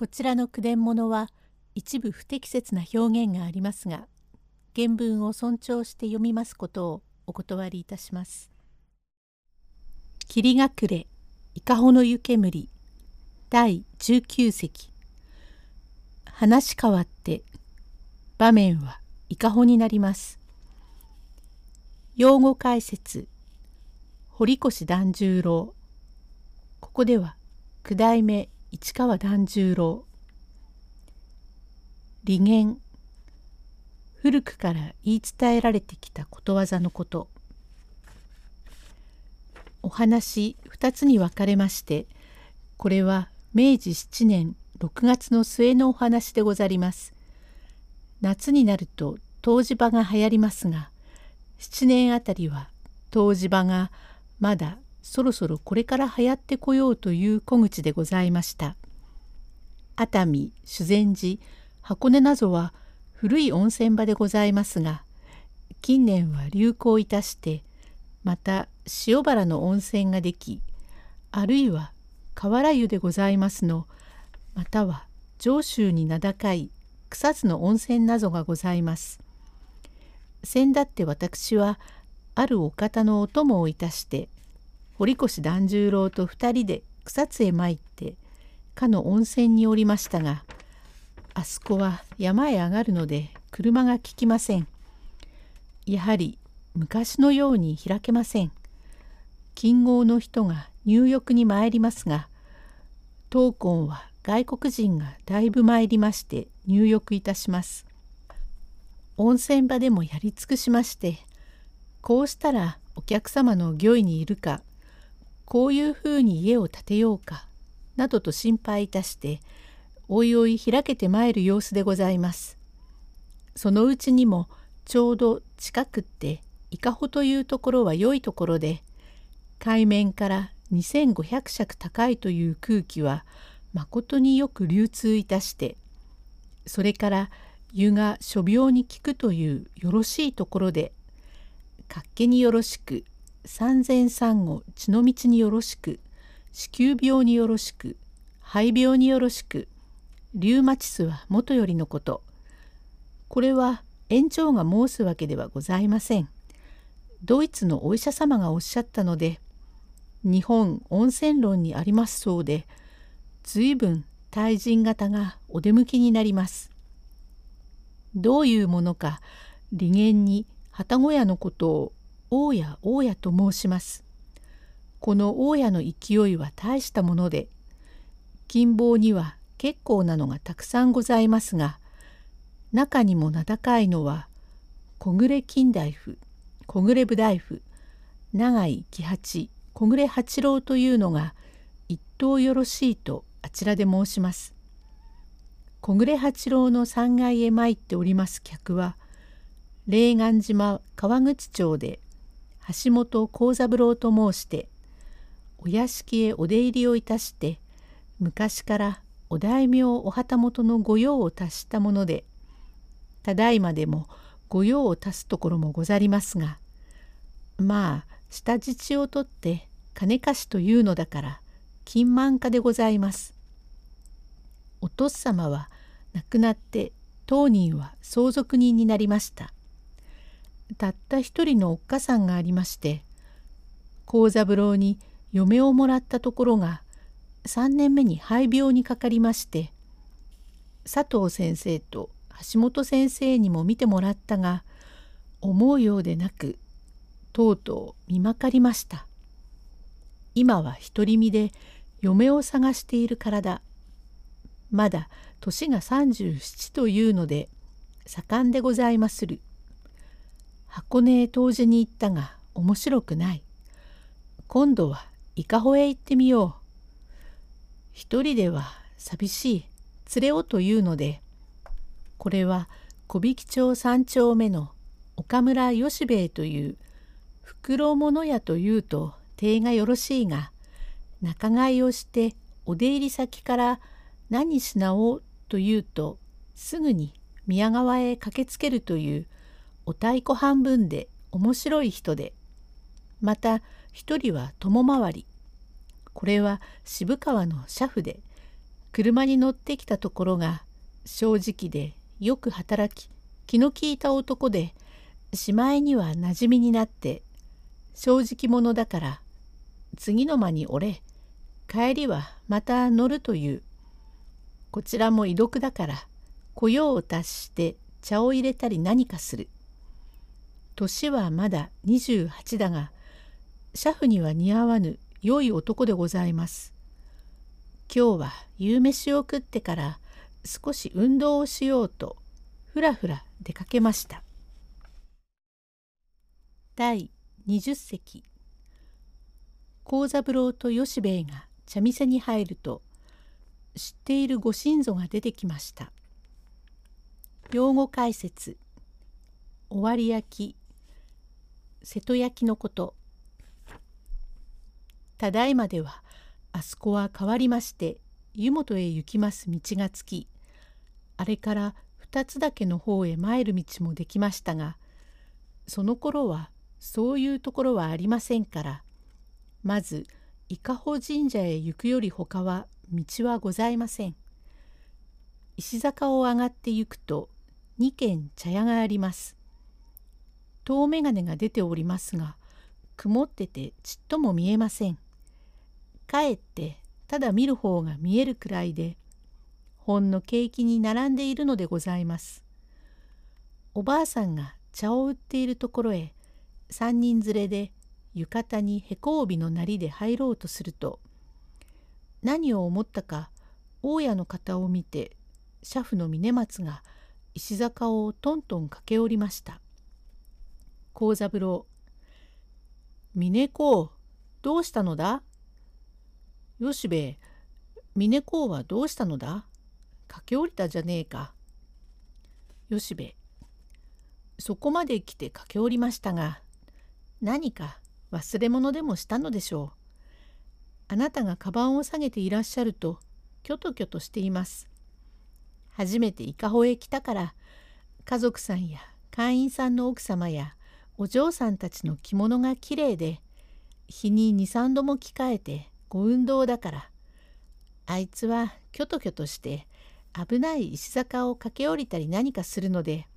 こちらの句伝物は一部不適切な表現がありますが原文を尊重して読みますことをお断りいたします。霧隠れ伊香保の湯煙第19席話変わって場面は伊香保になります。用語解説堀越團十郎ここでは九代目市川團十郎。利言。古くから言い伝えられてきたことわざのこと。お話2つに分かれましてこれは明治7年6月の末のお話でござります。夏になると湯治場が流行りますが7年あたりは湯治場がまだそろそろこれから流行ってこようという小口でございました。熱海修善寺箱根などは古い温泉場でございますが近年は流行いたしてまた塩原の温泉ができあるいは河原湯でございますのまたは上州に名高い草津の温泉などがございます。先だって私はあるお方のお供をいたして堀越團十郎と2人で草津へ参ってかの温泉におりましたがあそこは山へ上がるので車が利きません。やはり昔のように開けません。金豪の人が入浴に参りますが当婚は外国人がだいぶ参りまして入浴いたします。温泉場でもやり尽くしましてこうしたらお客様の御意にいるかこういうふうに家を建てようかなどと心配いたしておいおい開けて参る様子でございます。そのうちにもちょうど近くって伊香保というところは良いところで海面から2,500尺高いという空気はまことによく流通いたしてそれから湯が諸病に効くというよろしいところで活気によろしく三千三後血の道によろしく子宮病によろしく肺病によろしくリュウマチスはもとよりのことこれは園長が申すわけではございません。ドイツのお医者様がおっしゃったので日本温泉論にありますそうで随分対人型がお出向きになります。どういうものか利言に旅籠屋のことを大家大家と申します。この大家の勢いは大したもので金棒には結構なのがたくさんございますが中にも名高いのは小暮金大夫小暮武大夫長井喜八小暮八郎というのが一等よろしいとあちらで申します。小暮八郎の3階へ参っております客は霊岩島川口町で橋本幸三郎と申してお屋敷へお出入りをいたして昔からお大名お旗本の御用を達したものでただいまでも御用を足すところもござりますがまあ下父を取って金貸しというのだから金満家でございます。お父様は亡くなって当人は相続人になりました。たった一人のおっかさんがありまして幸三郎に嫁をもらったところが3年目に肺病にかかりまして佐藤先生と橋本先生にも見てもらったが思うようでなくとうとう見まかりました。今は独り身で嫁を探しているからだ。まだ年が37というので盛んでございまする。箱根へ湯治に行ったが面白くない。今度は伊香保へ行ってみよう。一人では寂しい連れをというのでこれは小引町三丁目の岡村吉兵衛という袋物屋というと手がよろしいが仲買いをしてお出入り先から何品をというとすぐに宮川へ駆けつけるというお太鼓半分で面白い人で。また一人は友回り。これは渋川の車夫で。車に乗ってきたところが正直でよく働き気の利いた男でしまいには馴染みになって正直者だから次の間に俺帰りはまた乗るという。こちらも異読だから雇用を達して茶を入れたり何かする。年はまだ28だが車夫には似合わぬ良い男でございます。今日は夕飯を食ってから少し運動をしようとふらふら出かけました。第20席幸三郎と吉兵衛が茶店に入ると知っているご親祖が出てきました。用語解説終わり焼き瀬戸焼のことただいまではあそこは変わりまして湯本へ行きます道がつきあれから二つ岳の方へ参る道もできましたがその頃はそういうところはありませんからまず伊香保神社へ行くよりほかは道はございません。石坂を上がって行くと二軒茶屋があります。遠眼鏡が出ておりますが曇っててちっとも見えません。かえってただ見る方が見えるくらいでほんの景気に並んでいるのでございます。おばあさんが茶を売っているところへ三人連れで浴衣にへこ帯のなりで入ろうとすると何を思ったか大家の方を見て車夫の峰松が石坂をトントン駆け下りました。幸三郎「峰子どうしたのだ?」よしべ、峰子はどうしたのだ？駆け下りたじゃねえか。よしべ、そこまで来て駆け下りましたが、何か忘れ物でもしたのでしょう。あなたがカバンを下げていらっしゃると、きょときょとしています。初めて伊香保へ来たから、家族さんや会員さんの奥様やお嬢さんたちの着物がきれいで、日に2、3度も着替えてご運動だから。あいつはキョトキョトして危ない石坂を駆け下りたり何かするので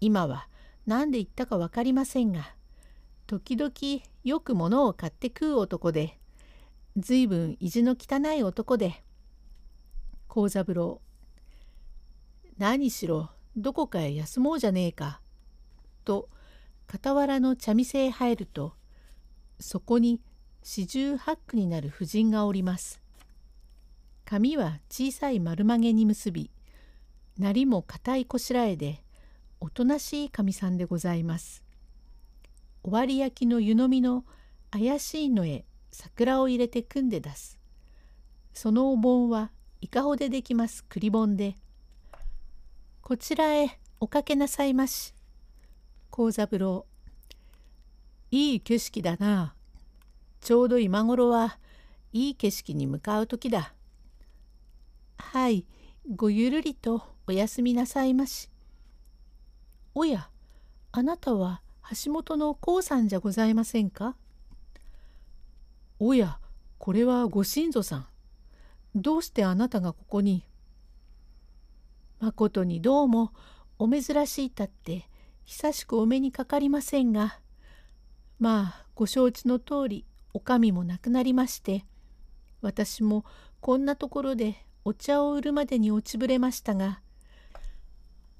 今は何で言ったか分かりませんが時々よく物を買って食う男で随分意地の汚い男で幸三郎何しろどこかへ休もうじゃねえか」と傍らの茶店へ入るとそこに四十八句になる婦人がおります。髪は小さい丸曲げに結び、なりも硬いこしらえで、おとなしいかみさんでございます。終わり焼きの湯飲みの怪しいのへ桜を入れて組んで出す。そのお盆はいかほでできます栗盆で、こちらへおかけなさいまし。幸三郎。いい景色だな。ちょうど今頃はいい景色に向かう時だ。はい、ごゆるりとお休みなさいまし。おや、あなたは橋本の幸さんじゃございませんか？おや、これはご親祖さん。どうしてあなたがここに？まことにどうもお珍しいたって久しくお目にかかりませんがまあご承知の通りお上も亡くなりまして私もこんなところでお茶を売るまでに落ちぶれましたが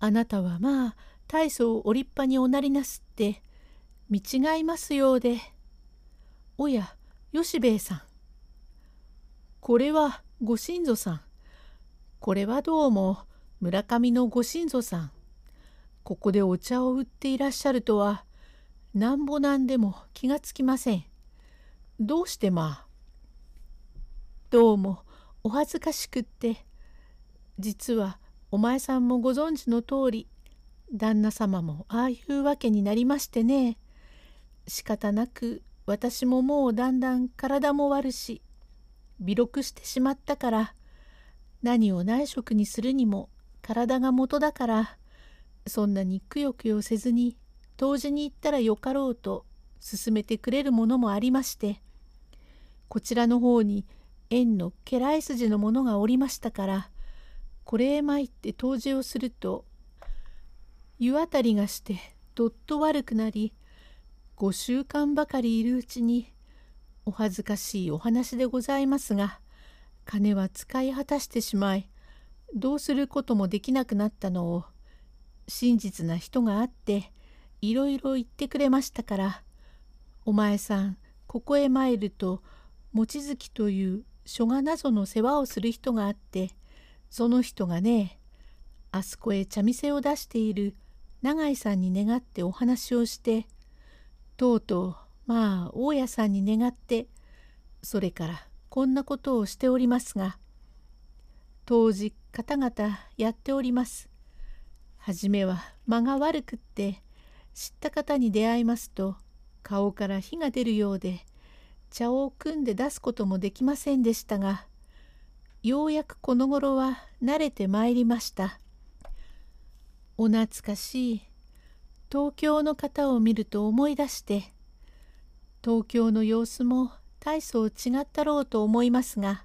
あなたはまあ大層お立派におなりなすって見違いますようで。おや吉兵衛さん。これはご親祖さん。これはどうも村上のご親祖さん。ここでお茶を売っていらっしゃるとはなんぼなんでも気がつきません。どうしてまあ？どうもお恥ずかしくって。実はお前さんもご存知の通り旦那様もああいうわけになりましてね。仕方なく私ももうだんだん体も悪し微録してしまったから何を内職にするにも体が元だからそんなにくよくよせずに当時に行ったらよかろうと勧めてくれるものもありましてこちらの方に縁の家来筋の者がおりましたからこれへ参って湯治をすると湯あたりがしてどっと悪くなり5週間ばかりいるうちにお恥ずかしいお話でございますが金は使い果たしてしまいどうすることもできなくなったのを真実な人があっていろいろ言ってくれましたからお前さんここへ参ると望月という書が謎の世話をする人があってその人がねあそこへ茶店を出している永井さんに願ってお話をしてとうとうまあ大家さんに願ってそれからこんなことをしておりますが当時方々やっております。はじめは間が悪くって知った方に出会いますと顔から火が出るようで茶を汲んで出すこともできませんでしたがようやくこの頃は慣れてまいりました。お懐かしい東京の方を見ると思い出して東京の様子も大層違ったろうと思いますが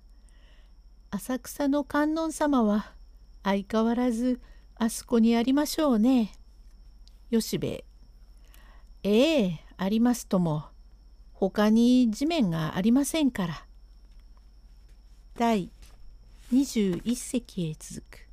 浅草の観音様は相変わらずあそこにありましょうね。吉兵衛ええありますとも他に地面がありませんから。第21隻へ続く